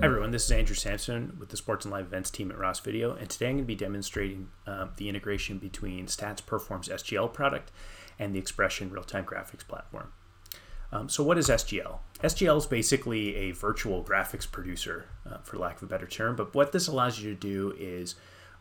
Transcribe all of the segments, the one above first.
Hi everyone, this is Andrew Sampson with the Sports and Live Events team at Ross Video, and today I'm going to be demonstrating uh, the integration between Stats Perform's SGL product and the XPression real-time graphics platform. Um, so what is SGL? SGL is basically a virtual graphics producer, uh, for lack of a better term, but what this allows you to do is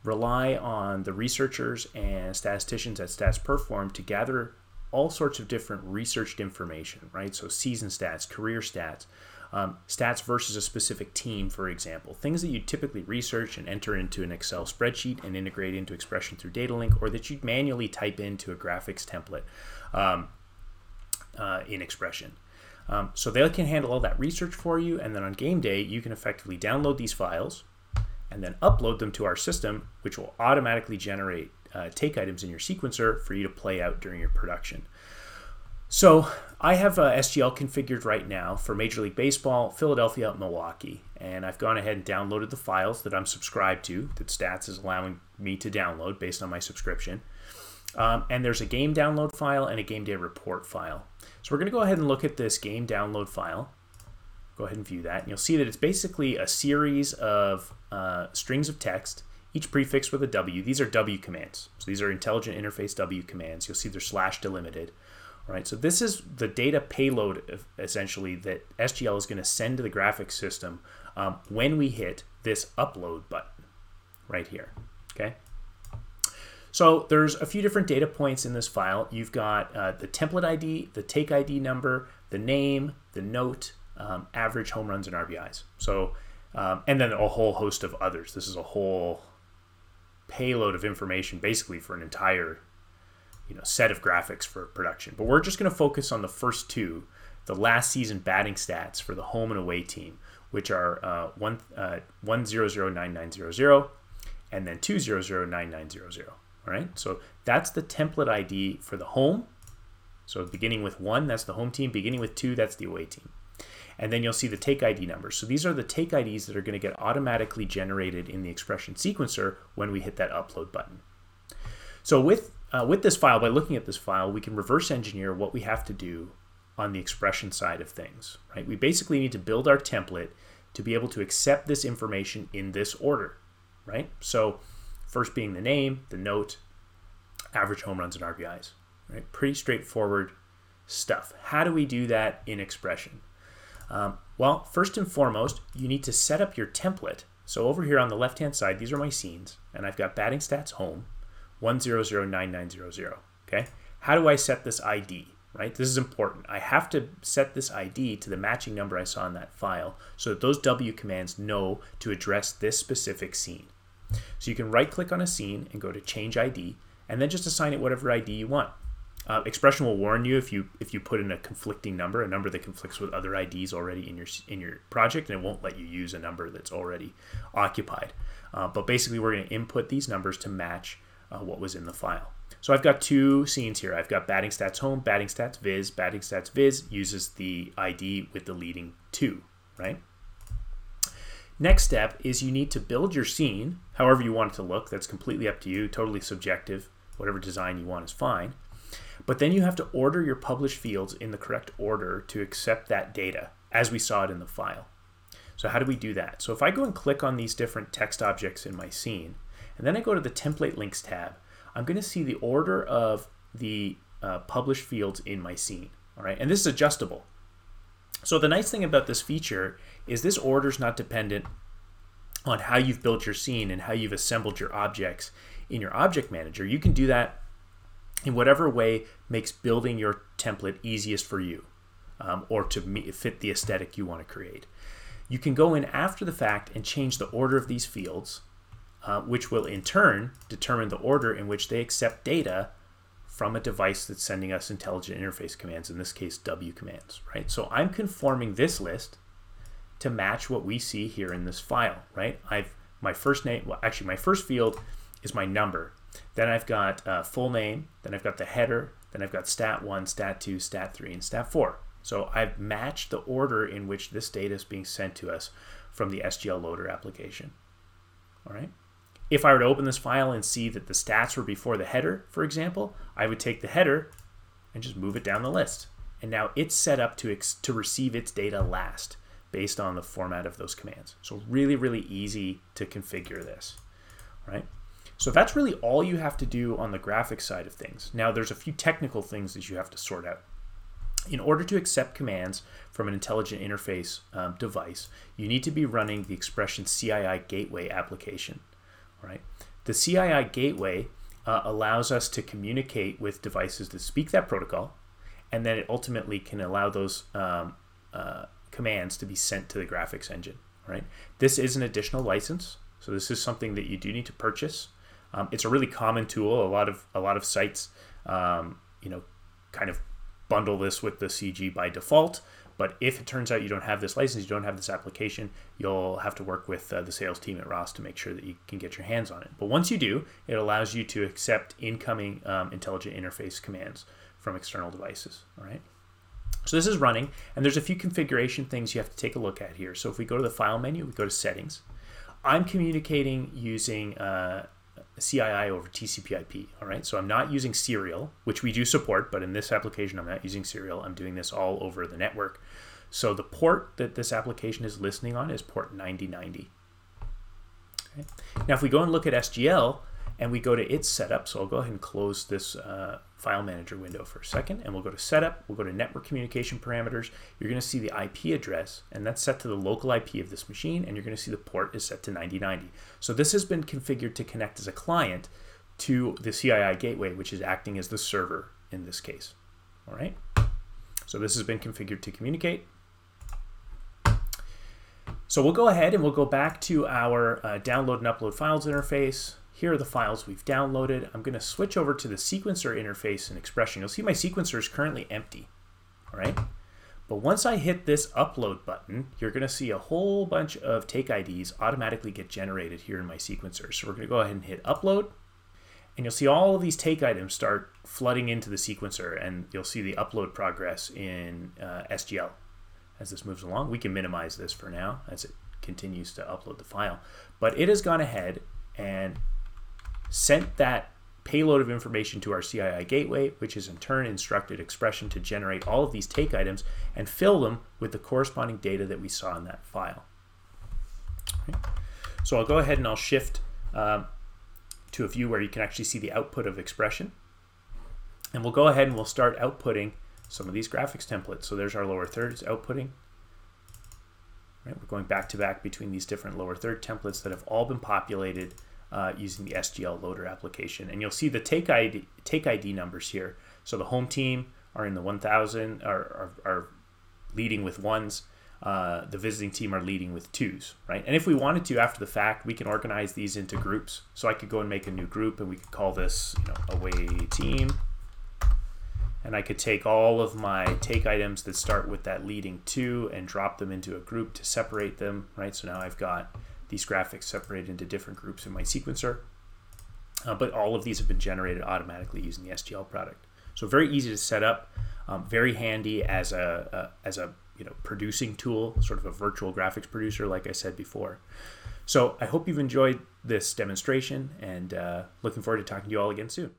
rely on the researchers and statisticians at Stats Perform to gather all sorts of different researched information, right? So season stats, career stats, um, stats versus a specific team, for example, things that you typically research and enter into an Excel spreadsheet and integrate into XPression through DataLink, or that you'd manually type into a graphics template um, uh, in XPression. Um, so they can handle all that research for you, and then on game day, you can effectively download these files and then upload them to our system, which will automatically generate uh, take items in your sequencer for you to play out during your production. So I have uh, SGL configured right now for Major League Baseball, Philadelphia, Milwaukee, and I've gone ahead and downloaded the files that I'm subscribed to that Stats is allowing me to download based on my subscription. Um, and there's a game download file and a game day report file. So we're going to go ahead and look at this game download file. Go ahead and view that, and you'll see that it's basically a series of uh, strings of text, each prefixed with a W. These are W commands. So these are intelligent interface W commands. You'll see they're slash delimited right? So this is the data payload essentially that SGL is going to send to the graphics system um, when we hit this upload button right here, okay? So there's a few different data points in this file. You've got uh, the template ID, the take ID number, the name, the note, um, average home runs and RBIs. So, um, and then a whole host of others. This is a whole payload of information basically for an entire you know set of graphics for production. But we're just going to focus on the first two, the last season batting stats for the home and away team, which are uh, one uh, one zero zero nine nine zero zero, and then two zero zero nine nine zero zero. All right, so that's the template ID for the home. So beginning with one, that's the home team. Beginning with two, that's the away team. And then you'll see the take ID numbers. So these are the take IDs that are going to get automatically generated in the XPression sequencer when we hit that upload button. So with uh, with this file, by looking at this file, we can reverse engineer what we have to do on the XPression side of things. Right? We basically need to build our template to be able to accept this information in this order. Right? So first being the name, the note, average home runs and RBIs. Right? Pretty straightforward stuff. How do we do that in XPression? Um, well, first and foremost, you need to set up your template. So over here on the left-hand side, these are my scenes, and I've got batting stats home. 1009900. Okay. How do I set this ID? Right. This is important. I have to set this ID to the matching number I saw in that file so that those W commands know to address this specific scene. So you can right click on a scene and go to change ID and then just assign it whatever ID you want. Uh, XPression will warn you if you if you put in a conflicting number, a number that conflicts with other IDs already in your in your project, and it won't let you use a number that's already occupied. Uh, but basically, we're going to input these numbers to match uh, what was in the file. So I've got two scenes here. I've got batting stats home, batting stats viz. Batting stats viz uses the ID with the leading two, right? Next step is you need to build your scene however you want it to look. That's completely up to you, totally subjective. Whatever design you want is fine. But then you have to order your published fields in the correct order to accept that data as we saw it in the file. So how do we do that? So if I go and click on these different text objects in my scene, and then I go to the template links tab, I'm going to see the order of the uh, published fields in my scene. All right, and this is adjustable. So the nice thing about this feature is this order is not dependent on how you've built your scene and how you've assembled your objects in your object manager. You can do that in whatever way makes building your template easiest for you um, or to fit the aesthetic you want to create. You can go in after the fact and change the order of these fields uh, which will in turn determine the order in which they accept data from a device that's sending us intelligent interface commands, in this case W commands, right? So I'm conforming this list to match what we see here in this file, right? I've my first name, well actually my first field is my number. Then I've got uh, full name, then I've got the header, then I've got stat 1, stat 2, stat 3, and stat 4. So I've matched the order in which this data is being sent to us from the SGL loader application. All right. If I were to open this file and see that the stats were before the header, for example, I would take the header and just move it down the list. And now it's set up to, to receive its data last based on the format of those commands. So really, really easy to configure this, right? So that's really all you have to do on the graphics side of things. Now there's a few technical things that you have to sort out. In order to accept commands from an intelligent interface um, device, you need to be running the XPression CII Gateway application. Right? The CII Gateway uh, allows us to communicate with devices that speak that protocol, and then it ultimately can allow those um, uh, commands to be sent to the graphics engine. Right? This is an additional license, so this is something that you do need to purchase. Um, it's a really common tool. A lot of a lot of sites, um, you know, kind of bundle this with the CG by default. But if it turns out you don't have this license, you don't have this application, you'll have to work with uh, the sales team at Ross to make sure that you can get your hands on it. But once you do, it allows you to accept incoming um, intelligent interface commands from external devices. All right. So this is running, and there's a few configuration things you have to take a look at here. So if we go to the File menu, we go to Settings. I'm communicating using uh, CII over TCP/IP. All right, so I'm not using serial, which we do support, but in this application, I'm not using serial. I'm doing this all over the network. So the port that this application is listening on is port 9090. Okay. Now, if we go and look at SGL, and we go to its setup. So I'll go ahead and close this uh, file manager window for a second and we'll go to setup, we'll go to network communication parameters. You're going to see the IP address and that's set to the local IP of this machine and you're going to see the port is set to 9090. So this has been configured to connect as a client to the CII gateway, which is acting as the server in this case. All right. So this has been configured to communicate. So we'll go ahead and we'll go back to our uh, download and upload files interface. Here are the files we've downloaded. I'm going to switch over to the sequencer interface and XPression. You'll see my sequencer is currently empty, all right? But once I hit this upload button, you're going to see a whole bunch of take IDs automatically get generated here in my sequencer. So we're going to go ahead and hit upload, and you'll see all of these take items start flooding into the sequencer, and you'll see the upload progress in uh, SGL as this moves along. We can minimize this for now as it continues to upload the file. But it has gone ahead and sent that payload of information to our CII gateway, which is in turn instructed XPression to generate all of these take items and fill them with the corresponding data that we saw in that file. So I'll go ahead and I'll shift um, to a view where you can actually see the output of XPression. And we'll go ahead and we'll start outputting some of these graphics templates. So there's our lower third, it's outputting. Right, we're going back to back between these different lower third templates that have all been populated uh, using the SGL loader application. And you'll see the take ID, take ID numbers here. So the home team are in the 1000, are, are, are leading with ones. Uh, the visiting team are leading with twos, right? And if we wanted to, after the fact, we can organize these into groups. So I could go and make a new group, and we could call this, you know, away team. And I could take all of my take items that start with that leading two and drop them into a group to separate them, right? So now I've got these graphics separated into different groups in my sequencer. Uh, but all of these have been generated automatically using the SGL product. So very easy to set up, um, very handy as a, a, as a you know producing tool, sort of a virtual graphics producer, like I said before. So I hope you've enjoyed this demonstration, and uh, looking forward to talking to you all again soon.